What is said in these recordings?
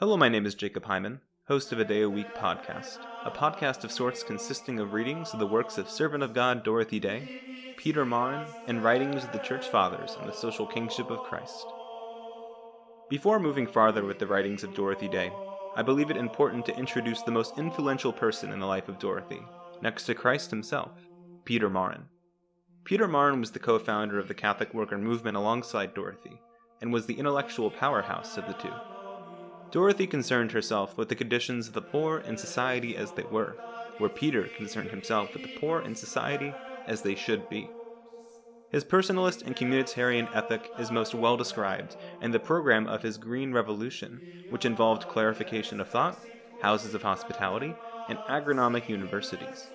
Hello, my name is Jacob Hyman, host of a Day a Week podcast, a podcast of sorts consisting of readings of the works of Servant of God Dorothy Day, Peter Maurin, and writings of the Church Fathers on the social kingship of Christ. Before moving farther with the writings of Dorothy Day, I believe it important to introduce the most influential person in the life of Dorothy, next to Christ himself, Peter Maurin. Peter Maurin was the co founder of the Catholic worker movement alongside Dorothy, and was the intellectual powerhouse of the two. Dorothy concerned herself with the conditions of the poor and society as they were, where Peter concerned himself with the poor and society as they should be. His personalist and communitarian ethic is most well described in the program of his Green Revolution, which involved clarification of thought, houses of hospitality, and agronomic universities.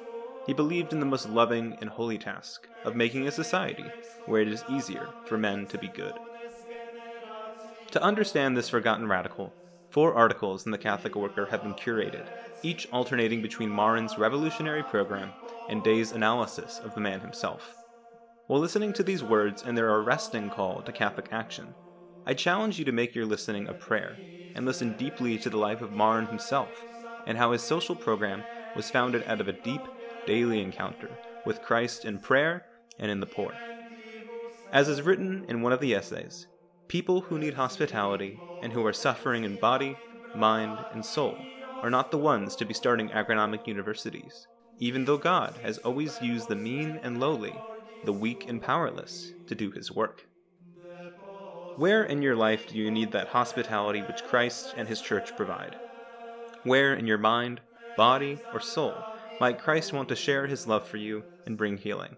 He believed in the most loving and holy task of making a society where it is easier for men to be good. To understand this forgotten radical, Four articles in the Catholic Worker have been curated, each alternating between Maurin's revolutionary program and Day's analysis of the man himself. While listening to these words and their arresting call to Catholic action, I challenge you to make your listening a prayer and listen deeply to the life of Maurin himself and how his social program was founded out of a deep, daily encounter with Christ in prayer and in the poor. As is written in one of the essays, People who need hospitality and who are suffering in body, mind, and soul are not the ones to be starting agronomic universities, even though God has always used the mean and lowly, the weak and powerless, to do his work. Where in your life do you need that hospitality which Christ and his church provide? Where in your mind, body, or soul might Christ want to share his love for you and bring healing?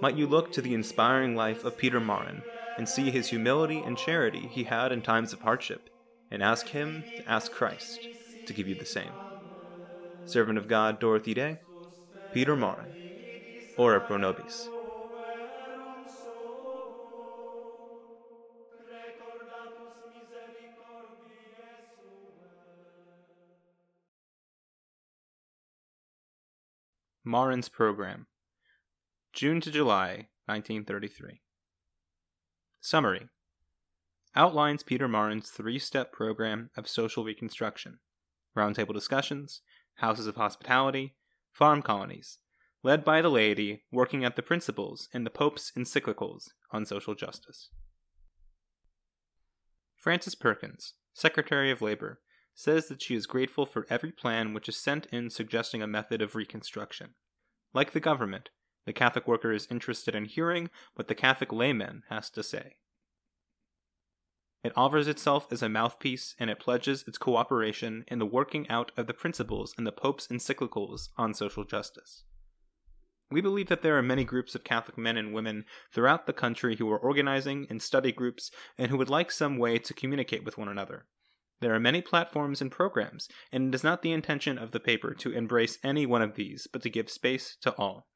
Might you look to the inspiring life of Peter Maurin and see his humility and charity he had in times of hardship, and ask him to ask Christ to give you the same. Servant of God Dorothy Day, Peter Maurin, Ora pro nobis. Maurin's Program June to July 1933 Summary Outlines Peter Maurin's three step program of social reconstruction roundtable discussions, houses of hospitality, farm colonies, led by the laity working at the principles in the Pope's encyclicals on social justice. Frances Perkins, Secretary of Labor, says that she is grateful for every plan which is sent in suggesting a method of reconstruction. Like the government, the Catholic worker is interested in hearing what the Catholic layman has to say. It offers itself as a mouthpiece and it pledges its cooperation in the working out of the principles in the Pope's encyclicals on social justice. We believe that there are many groups of Catholic men and women throughout the country who are organizing in study groups and who would like some way to communicate with one another. There are many platforms and programs, and it is not the intention of the paper to embrace any one of these, but to give space to all.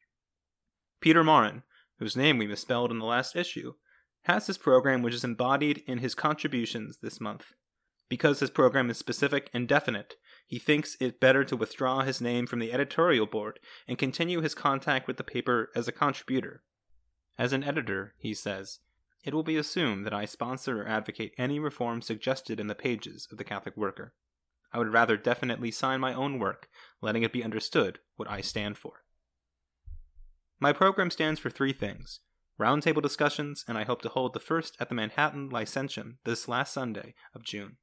Peter Maurin, whose name we misspelled in the last issue, has his program which is embodied in his contributions this month. Because his program is specific and definite, he thinks it better to withdraw his name from the editorial board and continue his contact with the paper as a contributor. As an editor, he says, it will be assumed that I sponsor or advocate any reform suggested in the pages of the Catholic Worker. I would rather definitely sign my own work, letting it be understood what I stand for. My program stands for three things roundtable discussions, and I hope to hold the first at the Manhattan Lyceum this last Sunday of June.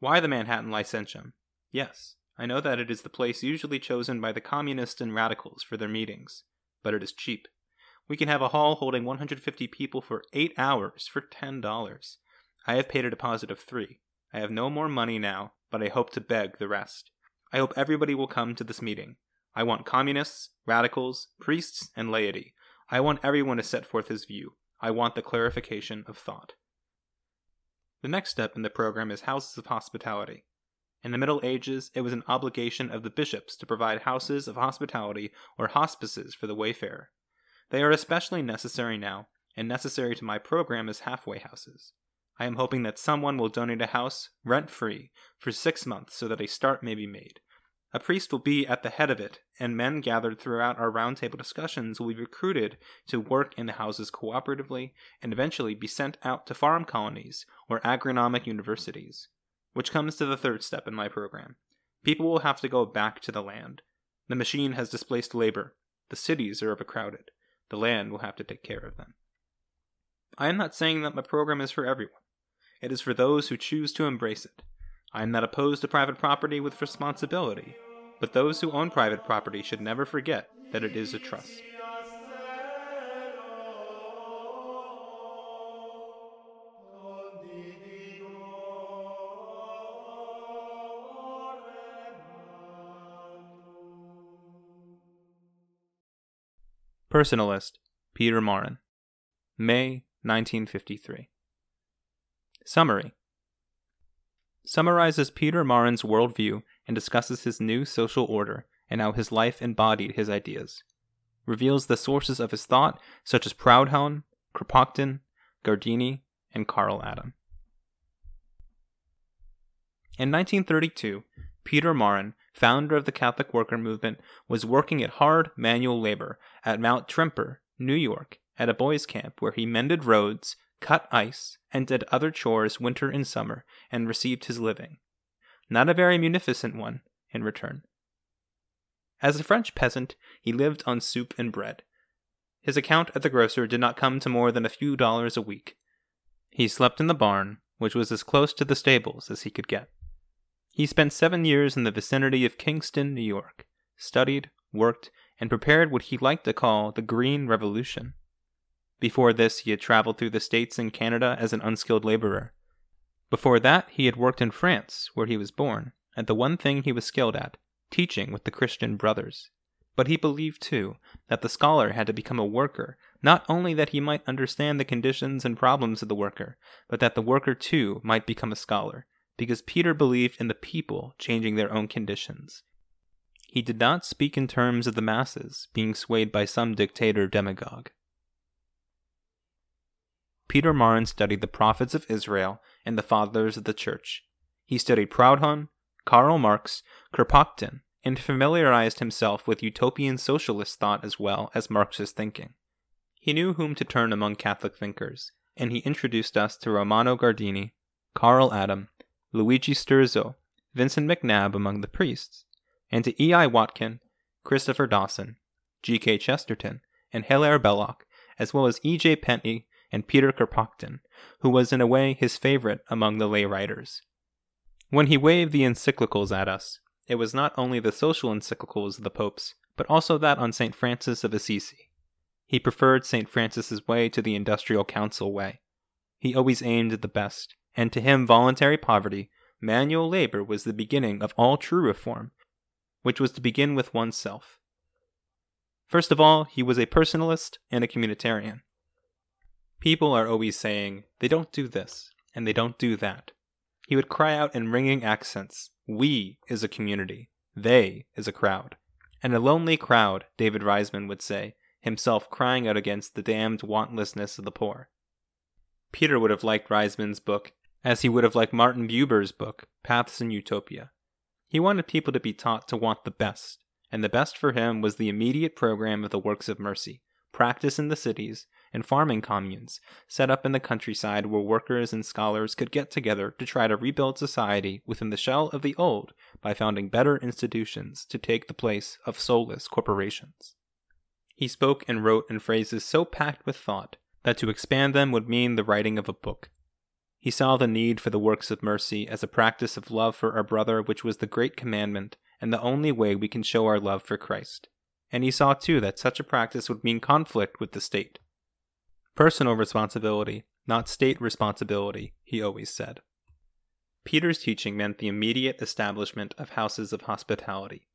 Why the Manhattan Lyceum? Yes, I know that it is the place usually chosen by the communists and radicals for their meetings, but it is cheap. We can have a hall holding 150 people for 8 hours for $10. I have paid a deposit of 3. I have no more money now, but I hope to beg the rest. I hope everybody will come to this meeting. I want communists, radicals, priests, and laity. I want everyone to set forth his view. I want the clarification of thought. The next step in the program is houses of hospitality. In the Middle Ages, it was an obligation of the bishops to provide houses of hospitality or hospices for the wayfarer. They are especially necessary now, and necessary to my program as halfway houses. I am hoping that someone will donate a house, rent free, for six months so that a start may be made. A priest will be at the head of it, and men gathered throughout our roundtable discussions will be recruited to work in the houses cooperatively and eventually be sent out to farm colonies or agronomic universities. which comes to the third step in my program. People will have to go back to the land. The machine has displaced labor. The cities are overcrowded. The land will have to take care of them. I am not saying that my program is for everyone. It is for those who choose to embrace it. I am not opposed to private property with responsibility, but those who own private property should never forget that it is a trust. Personalist Peter Maurin, May 1953. Summary Summarizes Peter Maurin's worldview and discusses his new social order and how his life embodied his ideas. Reveals the sources of his thought, such as Proudhon, Kropotkin, Guardini, and Karl Adam. In 1932, Peter Maurin founder of the Catholic worker movement, was working at hard manual labor at Mount Tremper, New York, at a boys' camp where he mended roads, cut ice, and did other chores winter and summer, and received his living. Not a very munificent one, in return. As a French peasant, he lived on soup and bread. His account at the grocer did not come to more than a few dollars a week. He slept in the barn, which was as close to the stables as he could get. He spent seven years in the vicinity of Kingston, New York, studied, worked, and prepared what he liked to call the Green Revolution. Before this, he had traveled through the States and Canada as an unskilled laborer. Before that, he had worked in France, where he was born, at the one thing he was skilled at teaching with the Christian brothers. But he believed, too, that the scholar had to become a worker, not only that he might understand the conditions and problems of the worker, but that the worker, too, might become a scholar, because Peter believed in the people changing their own conditions. He did not speak in terms of the masses being swayed by some dictator demagogue. Peter Maurin studied the prophets of Israel and the fathers of the church. He studied Proudhon, Karl Marx, Kropotkin, and familiarized himself with utopian socialist thought as well as Marxist thinking. He knew whom to turn among Catholic thinkers, and he introduced us to Romano Guardini, Karl Adam, Luigi Sturzo, Vincent McNabb among the priests, and to E.I. Watkin, Christopher Dawson, G.K. Chesterton, and Hilaire Belloc, as well as E.J. Penty and Peter Kropotkin, who was in a way his favorite among the lay writers. When he waved the encyclicals at us, it was not only the social encyclicals of the popes, but also that on St. Francis of Assisi. He preferred St. Francis's way to the industrial council way. He always aimed at the best, and to him voluntary poverty, manual labor was the beginning of all true reform, which was to begin with oneself. First of all, he was a personalist and a communitarian. People are always saying, they don't do this, and they don't do that. He would cry out in ringing accents, We is a community, they is a crowd. And a lonely crowd, David Riesman would say, himself crying out against the damned wantlessness of the poor. Peter would have liked Riesman's book as he would have liked Martin Buber's book, Paths in Utopia. He wanted people to be taught to want the best, and the best for him was the immediate program of the works of mercy, practice in the cities, and farming communes, set up in the countryside where workers and scholars could get together to try to rebuild society within the shell of the old by founding better institutions to take the place of soulless corporations. He spoke and wrote in phrases so packed with thought that to expand them would mean the writing of a book, he saw the need for the works of mercy as a practice of love for our brother, which was the great commandment and the only way we can show our love for Christ. And he saw too that such a practice would mean conflict with the state. Personal responsibility, not state responsibility, he always said. Peter's teaching meant the immediate establishment of houses of hospitality,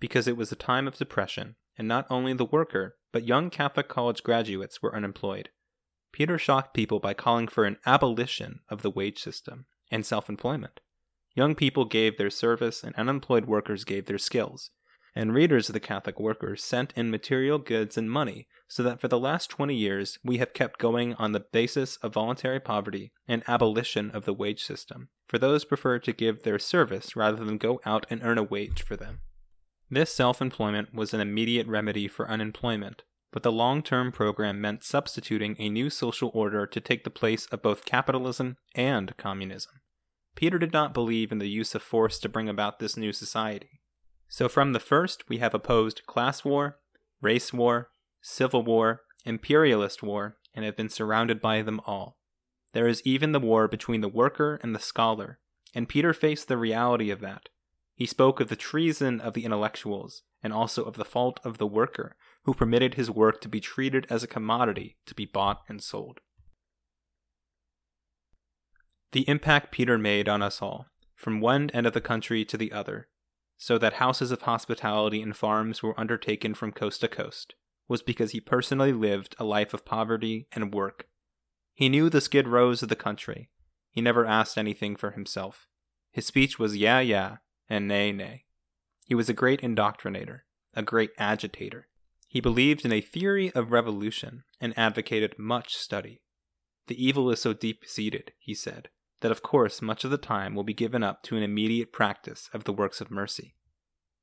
because it was a time of depression, and not only the worker, but young Catholic college graduates were unemployed. Peter shocked people by calling for an abolition of the wage system and self employment. Young people gave their service, and unemployed workers gave their skills. And readers of the Catholic Worker sent in material goods and money, so that for the last 20 years we have kept going on the basis of voluntary poverty and abolition of the wage system, for those prefer to give their service rather than go out and earn a wage for them. This self employment was an immediate remedy for unemployment, but the long term program meant substituting a new social order to take the place of both capitalism and communism. Peter did not believe in the use of force to bring about this new society. So from the first, we have opposed class war, race war, civil war, imperialist war, and have been surrounded by them all. There is even the war between the worker and the scholar, and Peter faced the reality of that. He spoke of the treason of the intellectuals, and also of the fault of the worker, who permitted his work to be treated as a commodity to be bought and sold. The impact Peter made on us all, from one end of the country to the other, so that houses of hospitality and farms were undertaken from coast to coast, was because he personally lived a life of poverty and work. He knew the skid rows of the country. He never asked anything for himself. His speech was yeah, yeah, and nay, nay. He was a great indoctrinator, a great agitator. He believed in a theory of revolution and advocated much study. The evil is so deep seated, he said, that of course much of the time will be given up to an immediate practice of the works of mercy.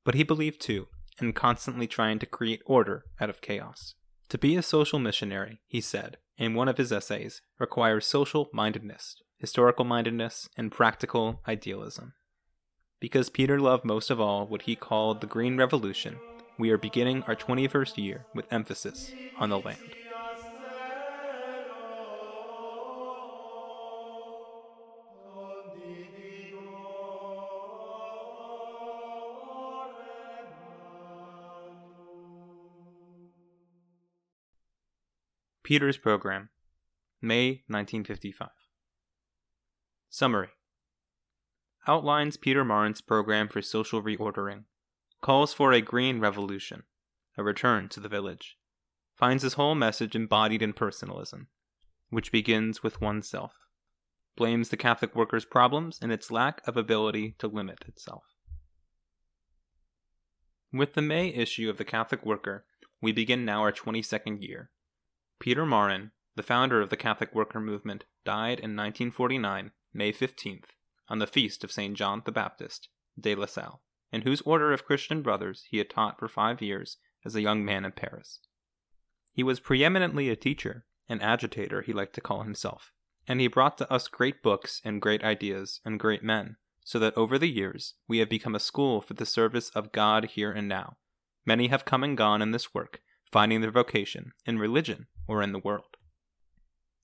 But he believed too in constantly trying to create order out of chaos. To be a social missionary, he said in one of his essays, requires social mindedness, historical mindedness, and practical idealism. Because Peter loved most of all what he called the Green Revolution, we are beginning our 21st year with emphasis on the land. Peter's Program, May 1955. Summary Outlines Peter Maurin's program for social reordering, calls for a green revolution, a return to the village, finds his whole message embodied in personalism, which begins with oneself, blames the Catholic workers' problems and its lack of ability to limit itself. With the May issue of the Catholic Worker, we begin now our 22nd year. Peter Maurin, the founder of the Catholic worker movement, died in 1949, May 15th, on the feast of St. John the Baptist, de La Salle, in whose order of Christian brothers he had taught for five years as a young man in Paris. He was preeminently a teacher, an agitator, he liked to call himself, and he brought to us great books and great ideas and great men, so that over the years we have become a school for the service of God here and now. Many have come and gone in this work, finding their vocation in religion or in the world.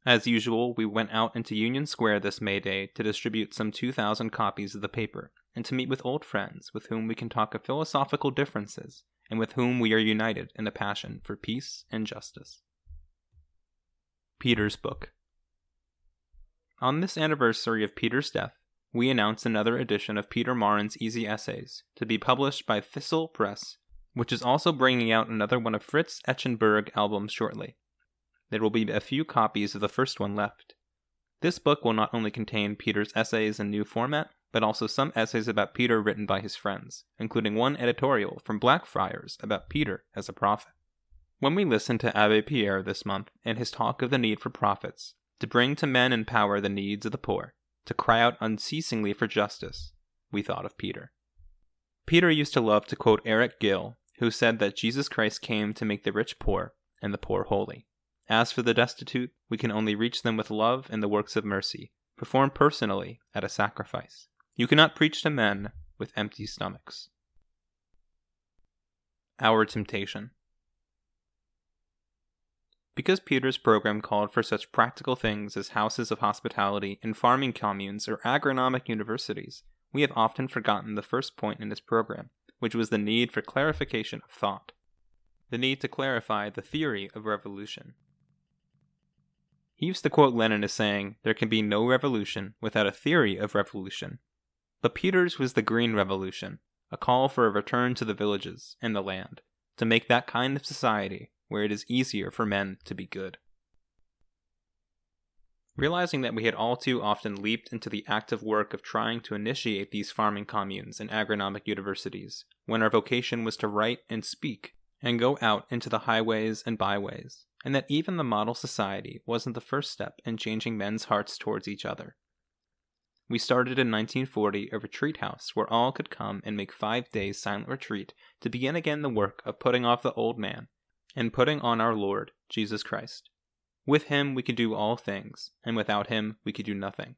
As usual, we went out into Union Square this May Day to distribute some 2,000 copies of the paper and to meet with old friends with whom we can talk of philosophical differences and with whom we are united in a passion for peace and justice. Peter's Book On this anniversary of Peter's death, we announce another edition of Peter Maurin's Easy Essays to be published by Thistle Press which is also bringing out another one of Fritz Eichenberg albums shortly. There will be a few copies of the first one left. This book will not only contain Peter's essays in new format, but also some essays about Peter written by his friends, including one editorial from Blackfriars about Peter as a prophet. When we listened to Abbe Pierre this month in his talk of the need for prophets, to bring to men in power the needs of the poor, to cry out unceasingly for justice, we thought of Peter. Peter used to love to quote Eric Gill who said that Jesus Christ came to make the rich poor and the poor holy. As for the destitute, we can only reach them with love and the works of mercy, performed personally at a sacrifice. You cannot preach to men with empty stomachs. Our Temptation Because Peter's program called for such practical things as houses of hospitality and farming communes or agronomic universities, we have often forgotten the first point in his program which was the need for clarification of thought, the need to clarify the theory of revolution. He used to quote Lenin as saying, There can be no revolution without a theory of revolution. But Peter's was the Green Revolution, a call for a return to the villages and the land, to make that kind of society where it is easier for men to be good. Realizing that we had all too often leaped into the active work of trying to initiate these farming communes and agronomic universities, when our vocation was to write and speak, and go out into the highways and byways, and that even the model society wasn't the first step in changing men's hearts towards each other. We started in 1940 a retreat house where all could come and make five days silent retreat to begin again the work of putting off the old man and putting on our Lord, Jesus Christ. With him we could do all things, and without him we could do nothing.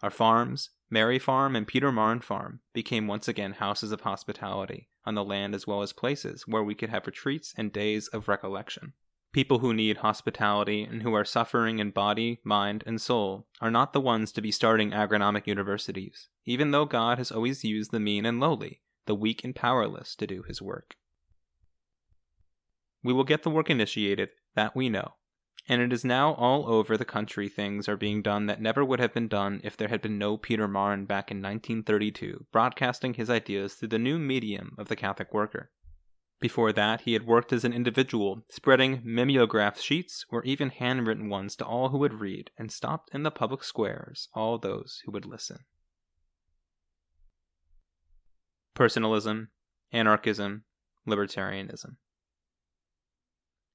Our farms, Mary Farm and Peter Maurin Farm became once again houses of hospitality on the land as well as places where we could have retreats and days of recollection. People who need hospitality and who are suffering in body, mind, and soul are not the ones to be starting agronomic universities, even though God has always used the mean and lowly, the weak and powerless, to do his work. We will get the work initiated, that we know, and it is now all over the country things are being done that never would have been done if there had been no Peter Maurin back in 1932 broadcasting his ideas through the new medium of the Catholic worker. Before that, he had worked as an individual, spreading mimeograph sheets or even handwritten ones to all who would read, and stopped in the public squares all those who would listen. Personalism, anarchism, libertarianism.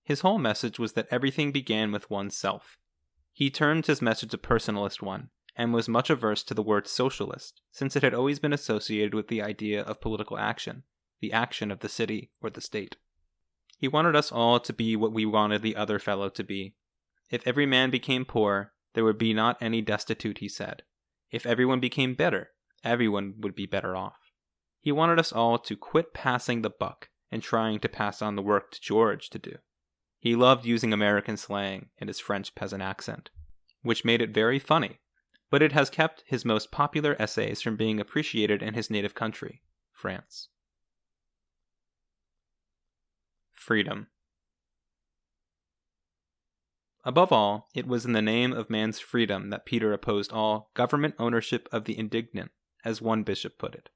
His whole message was that everything began with oneself. He turned his message a personalist one, and was much averse to the word socialist, since it had always been associated with the idea of political action, the action of the city or the state. He wanted us all to be what we wanted the other fellow to be. If every man became poor, there would be not any destitute, he said. If everyone became better, everyone would be better off. He wanted us all to quit passing the buck and trying to pass on the work to George to do. He loved using American slang and his French peasant accent, which made it very funny, but it has kept his most popular essays from being appreciated in his native country, France. Freedom. Above all, it was in the name of man's freedom that Peter opposed all government ownership of the indigent, as one bishop put it.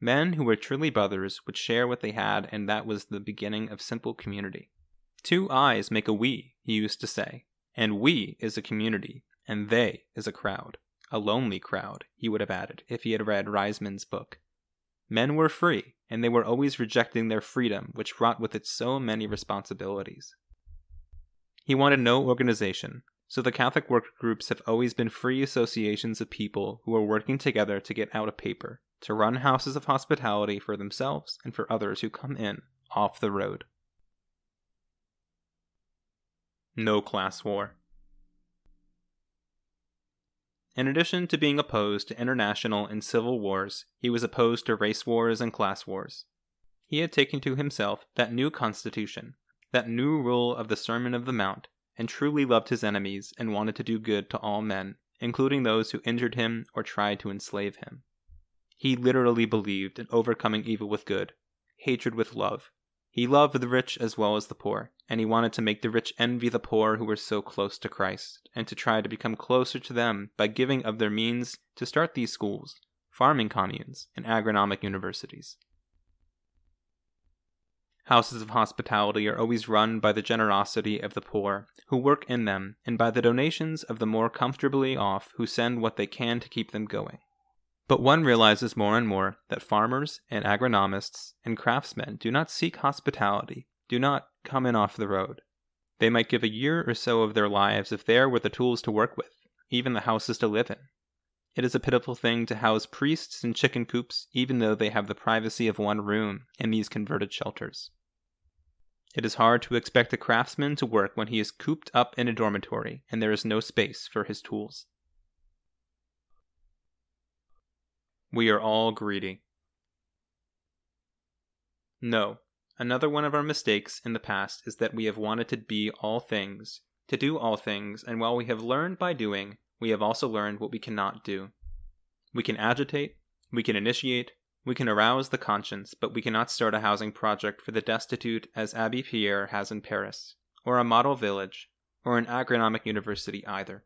Men who were truly brothers would share what they had, and that was the beginning of simple community. Two eyes make a we, he used to say, and we is a community, and they is a crowd. A lonely crowd, he would have added, if he had read Riesman's book. Men were free, and they were always rejecting their freedom, which brought with it so many responsibilities. He wanted no organization, so the Catholic work groups have always been free associations of people who are working together to get out a paper, to run houses of hospitality for themselves and for others who come in off the road. No class war. In addition to being opposed to international and civil wars, he was opposed to race wars and class wars. He had taken to himself that new constitution, that new rule of the Sermon of the Mount, and truly loved his enemies and wanted to do good to all men, including those who injured him or tried to enslave him. He literally believed in overcoming evil with good, hatred with love, he loved the rich as well as the poor, and he wanted to make the rich envy the poor who were so close to Christ, and to try to become closer to them by giving of their means to start these schools, farming communes, and agronomic universities. Houses of hospitality are always run by the generosity of the poor who work in them and by the donations of the more comfortably off who send what they can to keep them going. But one realizes more and more that farmers and agronomists and craftsmen do not seek hospitality, do not come in off the road. They might give a year or so of their lives if there were the tools to work with, even the houses to live in. It is a pitiful thing to house priests in chicken coops, even though they have the privacy of one room in these converted shelters. It is hard to expect a craftsman to work when he is cooped up in a dormitory and there is no space for his tools. We are all greedy. No, another one of our mistakes in the past is that we have wanted to be all things, to do all things, and while we have learned by doing, we have also learned what we cannot do. We can agitate, we can initiate, we can arouse the conscience, but we cannot start a housing project for the destitute as Abbe Pierre has in Paris, or a model village, or an agronomic university either.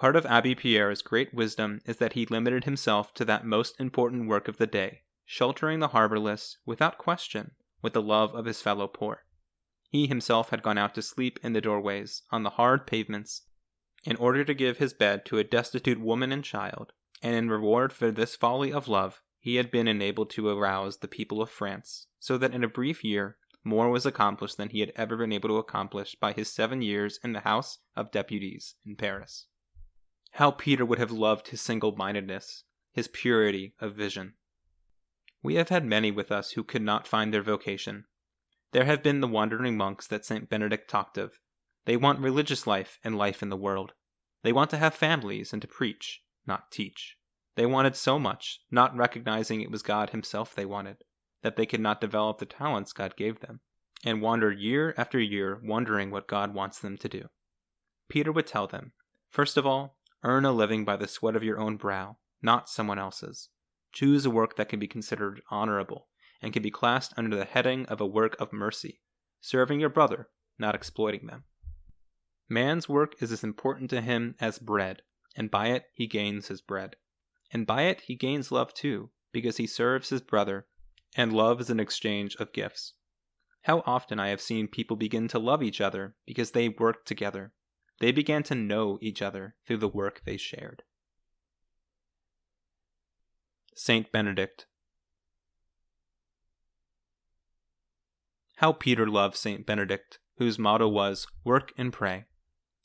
Part of Abbe Pierre's great wisdom is that he limited himself to that most important work of the day, sheltering the harborless, without question, with the love of his fellow poor. He himself had gone out to sleep in the doorways, on the hard pavements, in order to give his bed to a destitute woman and child, and in reward for this folly of love, he had been enabled to arouse the people of France, so that in a brief year more was accomplished than he had ever been able to accomplish by his seven years in the House of Deputies in Paris. How Peter would have loved his single mindedness, his purity of vision. We have had many with us who could not find their vocation. There have been the wandering monks that St. Benedict talked of. They want religious life and life in the world. They want to have families and to preach, not teach. They wanted so much, not recognizing it was God Himself they wanted, that they could not develop the talents God gave them, and wander year after year wondering what God wants them to do. Peter would tell them, first of all, earn a living by the sweat of your own brow, not someone else's. Choose a work that can be considered honorable and can be classed under the heading of a work of mercy, serving your brother, not exploiting them. Man's work is as important to him as bread, and by it he gains his bread. And by it he gains love too, because he serves his brother, and love is an exchange of gifts. How often I have seen people begin to love each other because they worked together. They began to know each other through the work they shared. Saint Benedict How Peter loved Saint Benedict, whose motto was, Work and pray.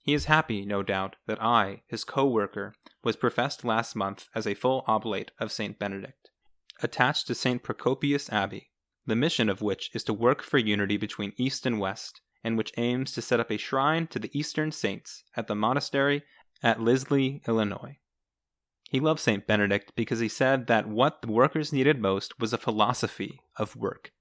He is happy, no doubt, that I, his co worker, was professed last month as a full oblate of St. Benedict, attached to St. Procopius Abbey, the mission of which is to work for unity between East and West, and which aims to set up a shrine to the Eastern saints at the monastery at Lisley, Illinois. He loved St. Benedict because he said that what the workers needed most was a philosophy of work.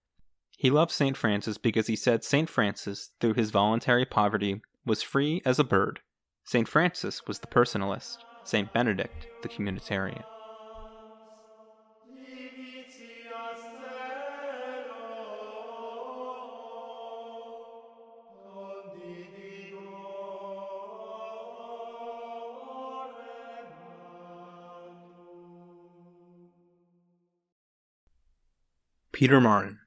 He loved St. Francis because he said St. Francis, through his voluntary poverty, was free as a bird. St. Francis was the personalist, St. Benedict the communitarian. Peter Maurin,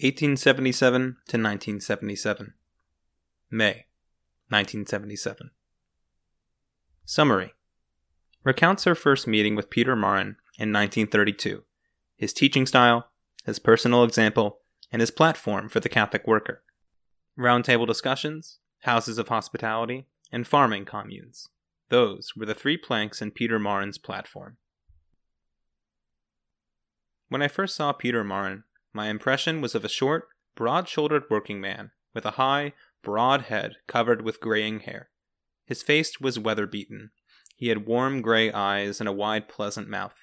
1877 to 1977. May 1977. Summary recounts her first meeting with Peter Maurin in 1932, his teaching style, his personal example, and his platform for the Catholic worker. Roundtable discussions, houses of hospitality, and farming communes. Those were the three planks in Peter Maurin's platform. When I first saw Peter Maurin, my impression was of a short, broad shouldered working man with a high, broad head covered with graying hair. His face was weather beaten. He had warm gray eyes and a wide, pleasant mouth.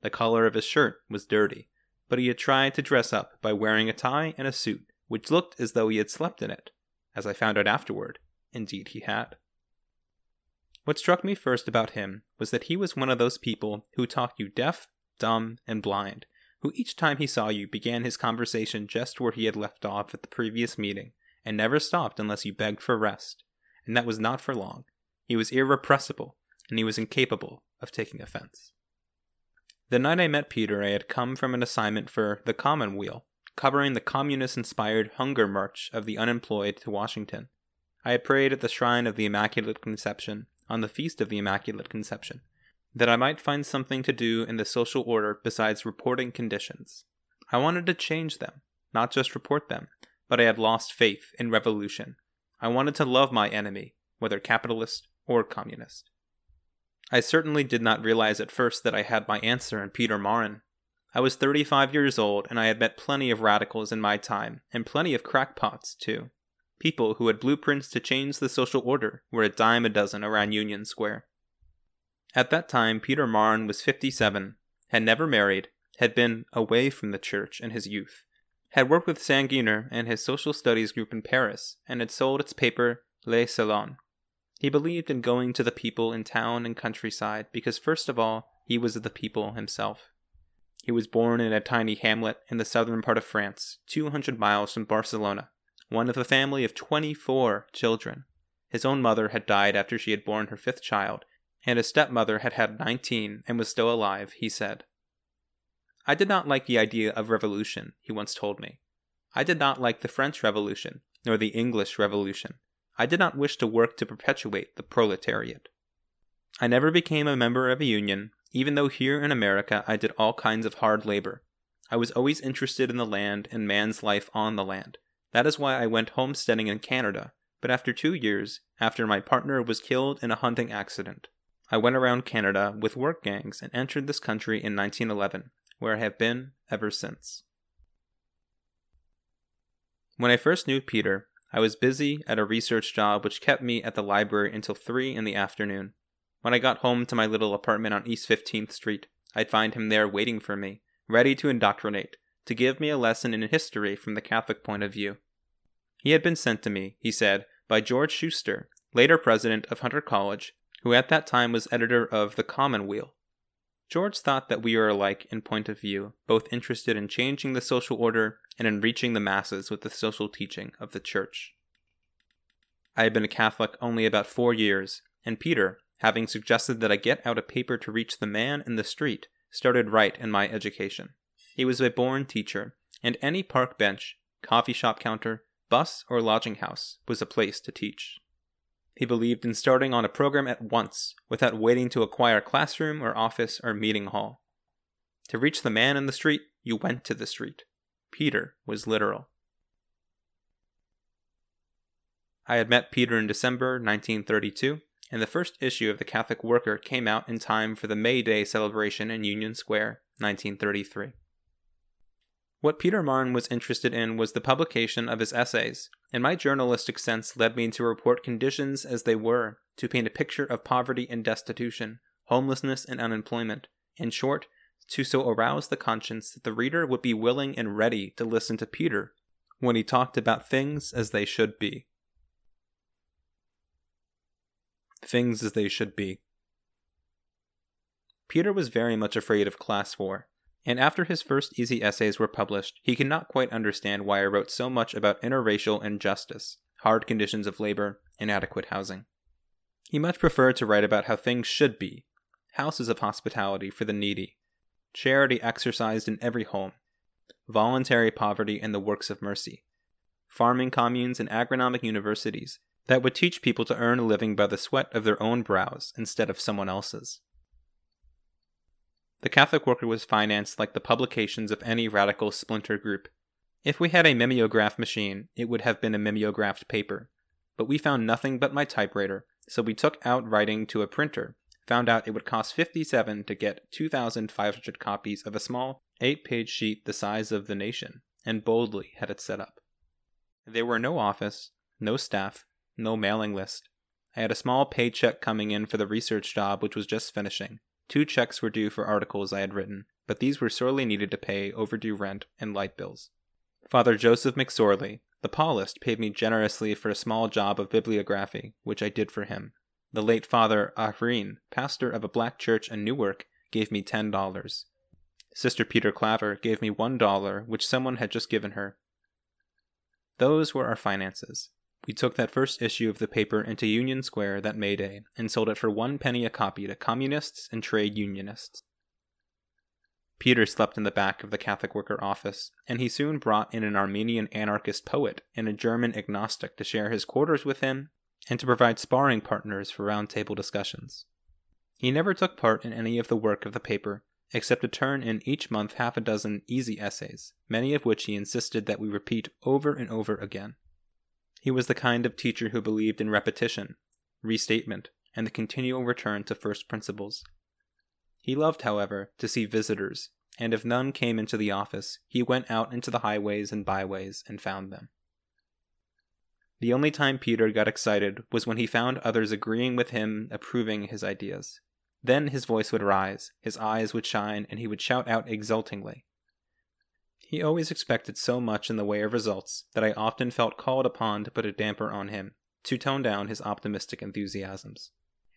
The color of his shirt was dirty, but he had tried to dress up by wearing a tie and a suit, which looked as though he had slept in it. As I found out afterward, indeed he had. What struck me first about him was that he was one of those people who talk you deaf, dumb, and blind, who each time he saw you began his conversation just where he had left off at the previous meeting, and never stopped unless you begged for rest, and that was not for long. He was irrepressible, and he was incapable of taking offense. The night I met Peter, I had come from an assignment for The Commonweal, covering the communist inspired hunger march of the unemployed to Washington. I had prayed at the shrine of the Immaculate Conception on the Feast of the Immaculate Conception, that I might find something to do in the social order besides reporting conditions. I wanted to change them, not just report them, but I had lost faith in revolution. I wanted to love my enemy, whether capitalist or communist. I certainly did not realize at first that I had my answer in Peter Maurin. I was 35 years old and I had met plenty of radicals in my time, and plenty of crackpots, too. People who had blueprints to change the social order were a dime a dozen around Union Square. At that time, Peter Maurin was 57, had never married, had been away from the church in his youth, had worked with Sangnier and his social studies group in Paris, and had sold its paper Le Sillon. He believed in going to the people in town and countryside because, first of all, he was the people himself. He was born in a tiny hamlet in the southern part of France, 200 miles from Barcelona, one of a family of 24 children. His own mother had died after she had borne her fifth child, and his stepmother had had 19 and was still alive, he said. I did not like the idea of revolution, he once told me. I did not like the French Revolution, nor the English Revolution. I did not wish to work to perpetuate the proletariat. I never became a member of a union, even though here in America I did all kinds of hard labor. I was always interested in the land and man's life on the land. That is why I went homesteading in Canada, but after two years, after my partner was killed in a hunting accident, I went around Canada with work gangs and entered this country in 1911 where I have been ever since. When I first knew Peter, I was busy at a research job which kept me at the library until 3 in the afternoon. When I got home to my little apartment on East 15th Street, I'd find him there waiting for me, ready to indoctrinate, to give me a lesson in history from the Catholic point of view. He had been sent to me, he said, by George Shuster, later president of Hunter College, who at that time was editor of The Commonweal. George thought that we were alike in point of view, both interested in changing the social order and in reaching the masses with the social teaching of the Church. I had been a Catholic only about four years, and Peter, having suggested that I get out a paper to reach the man in the street, started right in my education. He was a born teacher, and any park bench, coffee shop counter, bus, or lodging house was a place to teach. He believed in starting on a program at once, without waiting to acquire classroom or office or meeting hall. To reach the man in the street, you went to the street. Peter was literal. I had met Peter in December 1932, and the first issue of the Catholic Worker came out in time for the May Day celebration in Union Square, 1933. What Peter Maurin was interested in was the publication of his essays, and my journalistic sense led me to report conditions as they were, to paint a picture of poverty and destitution, homelessness and unemployment, in short, to so arouse the conscience that the reader would be willing and ready to listen to Peter when he talked about things as they should be. Things as they should be. Peter was very much afraid of class war, and after his first easy essays were published, he could not quite understand why I wrote so much about interracial injustice, hard conditions of labor, inadequate housing. He much preferred to write about how things should be houses of hospitality for the needy, charity exercised in every home, voluntary poverty and the works of mercy, farming communes and agronomic universities that would teach people to earn a living by the sweat of their own brows instead of someone else's. The Catholic Worker was financed like the publications of any radical splinter group. If we had a mimeograph machine, it would have been a mimeographed paper. But we found nothing but my typewriter, so we took out writing to a printer, found out it would cost 57 to get 2,500 copies of a small, 8 page sheet the size of the nation, and boldly had it set up. There were no office, no staff, no mailing list. I had a small paycheck coming in for the research job which was just finishing, Two checks were due for articles I had written, but these were sorely needed to pay overdue rent and light bills. Father Joseph McSorley, the Paulist, paid me generously for a small job of bibliography, which I did for him. The late Father Ahern, pastor of a black church in Newark, gave me ten dollars. Sister Peter Claver gave me one dollar, which someone had just given her. Those were our finances. We took that first issue of the paper into Union Square that May Day and sold it for one penny a copy to communists and trade unionists. Peter slept in the back of the Catholic Worker office, and he soon brought in an Armenian anarchist poet and a German agnostic to share his quarters with him and to provide sparring partners for roundtable discussions. He never took part in any of the work of the paper, except to turn in each month half a dozen easy essays, many of which he insisted that we repeat over and over again. He was the kind of teacher who believed in repetition, restatement, and the continual return to first principles. He loved, however, to see visitors, and if none came into the office, he went out into the highways and byways and found them. The only time Peter got excited was when he found others agreeing with him, approving his ideas. Then his voice would rise, his eyes would shine, and he would shout out exultingly, he always expected so much in the way of results that I often felt called upon to put a damper on him, to tone down his optimistic enthusiasms.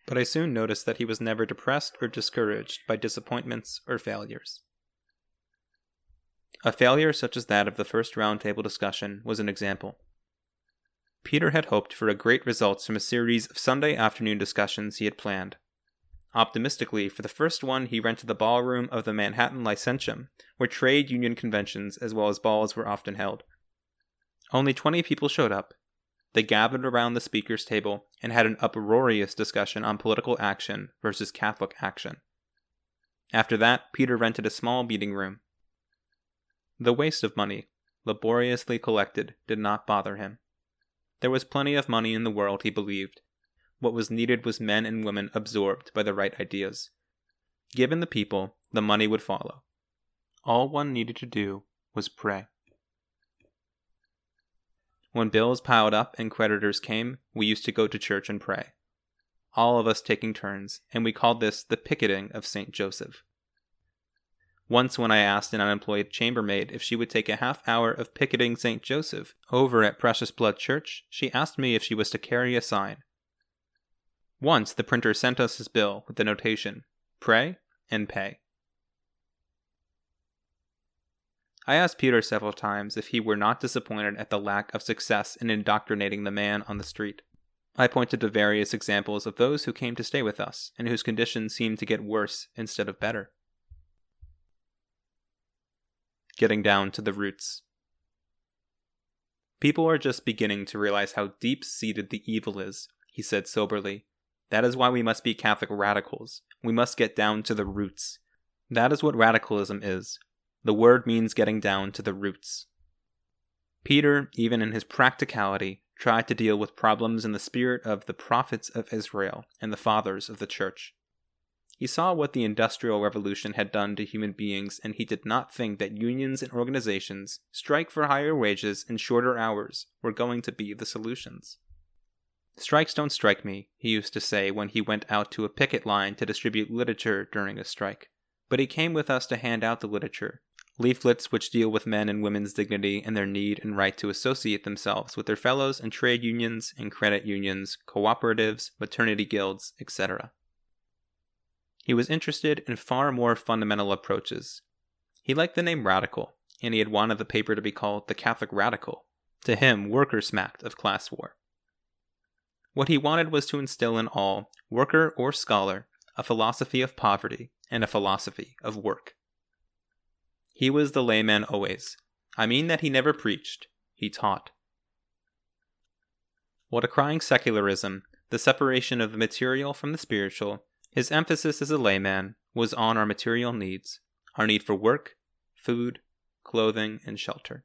But I soon noticed that he was never depressed or discouraged by disappointments or failures. A failure such as that of the first roundtable discussion was an example. Peter had hoped for a great results from a series of Sunday afternoon discussions he had planned. Optimistically, for the first one, he rented the ballroom of the Manhattan Lyceum, where trade union conventions as well as balls were often held. Only 20 people showed up. They gathered around the speaker's table and had an uproarious discussion on political action versus Catholic action. After that, Peter rented a small meeting room. The waste of money, laboriously collected, did not bother him. There was plenty of money in the world, he believed, what was needed was men and women absorbed by the right ideas. Given the people, the money would follow. All one needed to do was pray. When bills piled up and creditors came, we used to go to church and pray. All of us taking turns, and we called this the picketing of St. Joseph. Once, when I asked an unemployed chambermaid if she would take a half hour of picketing St. Joseph over at Precious Blood Church, she asked me if she was to carry a sign. Once, the printer sent us his bill with the notation Pray and Pay. I asked Peter several times if he were not disappointed at the lack of success in indoctrinating the man on the street. I pointed to various examples of those who came to stay with us and whose condition seemed to get worse instead of better. Getting down to the roots. People are just beginning to realize how deep seated the evil is, he said soberly. That is why we must be Catholic radicals. We must get down to the roots. That is what radicalism is the word means getting down to the roots. Peter, even in his practicality, tried to deal with problems in the spirit of the prophets of Israel and the fathers of the church. He saw what the Industrial Revolution had done to human beings, and he did not think that unions and organizations, strike for higher wages and shorter hours, were going to be the solutions. Strikes don't strike me, he used to say when he went out to a picket line to distribute literature during a strike. But he came with us to hand out the literature, leaflets which deal with men and women's dignity and their need and right to associate themselves with their fellows in trade unions and credit unions, cooperatives, maternity guilds, etc. He was interested in far more fundamental approaches. He liked the name radical, and he had wanted the paper to be called the Catholic Radical. To him, worker smacked of class war. What he wanted was to instill in all, worker or scholar, a philosophy of poverty and a philosophy of work. He was the layman always. I mean that he never preached, he taught. What a crying secularism, the separation of the material from the spiritual, his emphasis as a layman was on our material needs, our need for work, food, clothing, and shelter.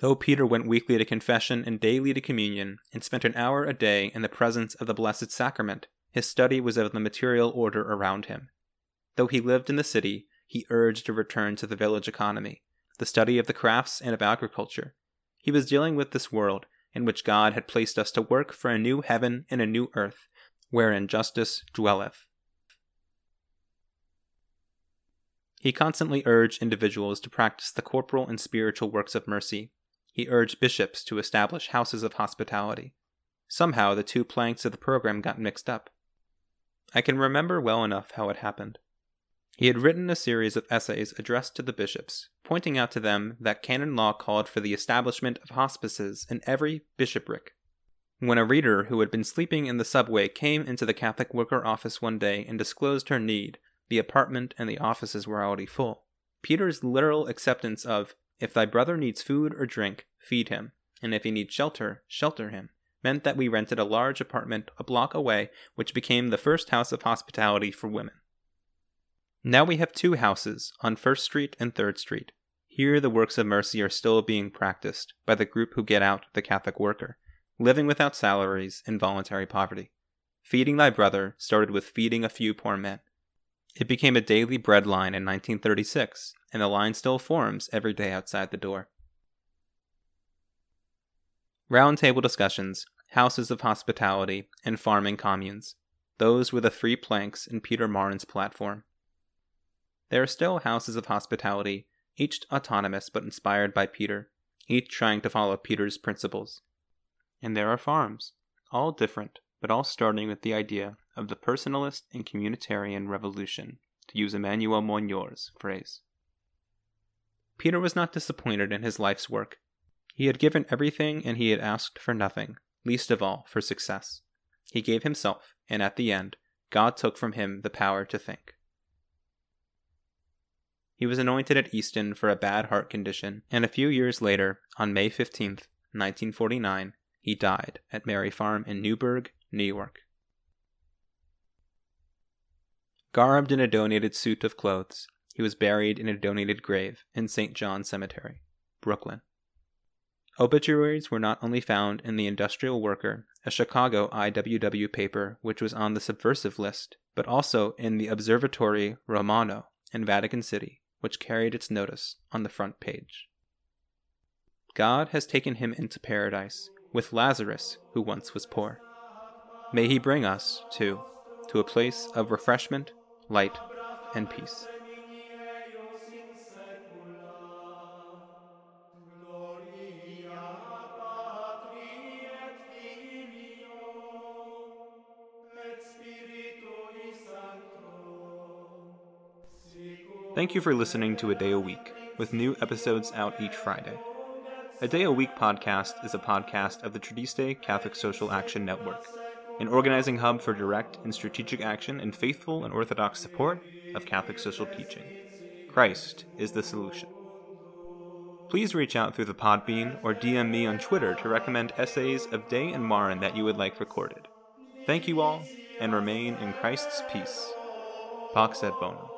Though Peter went weekly to confession and daily to communion, and spent an hour a day in the presence of the Blessed Sacrament, his study was of the material order around him. Though he lived in the city, he urged a return to the village economy, the study of the crafts and of agriculture. He was dealing with this world in which God had placed us to work for a new heaven and a new earth, wherein justice dwelleth. He constantly urged individuals to practice the corporal and spiritual works of mercy. He urged bishops to establish houses of hospitality. Somehow the two planks of the program got mixed up. I can remember well enough how it happened. He had written a series of essays addressed to the bishops, pointing out to them that canon law called for the establishment of hospices in every bishopric. When a reader who had been sleeping in the subway came into the Catholic worker office one day and disclosed her need, the apartment and the offices were already full. Peter's literal acceptance of, if thy brother needs food or drink, feed him, and if he needs shelter, shelter him, meant that we rented a large apartment a block away, which became the first house of hospitality for women. Now we have two houses on First Street and Third Street. Here the works of mercy are still being practiced by the group who get out the Catholic worker, living without salaries in voluntary poverty. Feeding thy brother started with feeding a few poor men. It became a daily bread line in 1936, and the line still forms every day outside the door. Roundtable discussions, houses of hospitality, and farming communes. Those were the three planks in Peter Maurin's platform. There are still houses of hospitality, each autonomous but inspired by Peter, each trying to follow Peter's principles. And there are farms, all different, but all starting with the idea of the personalist and communitarian revolution, to use Emmanuel Mounier's phrase. Peter was not disappointed in his life's work. He had given everything and he had asked for nothing, least of all for success. He gave himself, and at the end, God took from him the power to think. He was anointed at Easton for a bad heart condition, and a few years later, on May 15, 1949, he died at Maryfarm in Newburgh, New York. Garbed in a donated suit of clothes, he was buried in a donated grave in St. John Cemetery, Brooklyn. Obituaries were not only found in the Industrial Worker, a Chicago IWW paper which was on the subversive list, but also in the Osservatore Romano in Vatican City, which carried its notice on the front page. God has taken him into paradise with Lazarus, who once was poor. May he bring us, too, to a place of refreshment, light, and peace. Thank you for listening to A Day a Week, with new episodes out each Friday. A Day a Week podcast is a podcast of the Tradistae Catholic Social Action Network, an organizing hub for direct and strategic action and faithful and orthodox support of Catholic social teaching. Christ is the solution. Please reach out through the Podbean or DM me on Twitter to recommend essays of Day and Maurin that you would like recorded. Thank you all, and remain in Christ's peace. Pax et Bonum.